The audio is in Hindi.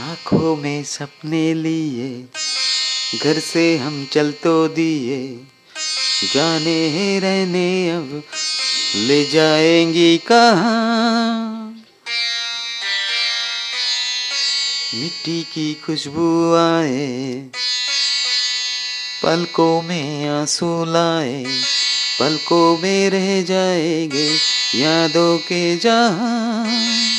आँखों में सपने लिए, घर से हम चल तो दिए। जाने रहने अब, ले जाएँगी कहाँ? मिट्टी की खुशबू आए, पलकों में आँसू लाए, पलकों में रह जाएँगे यादों के जहाँ।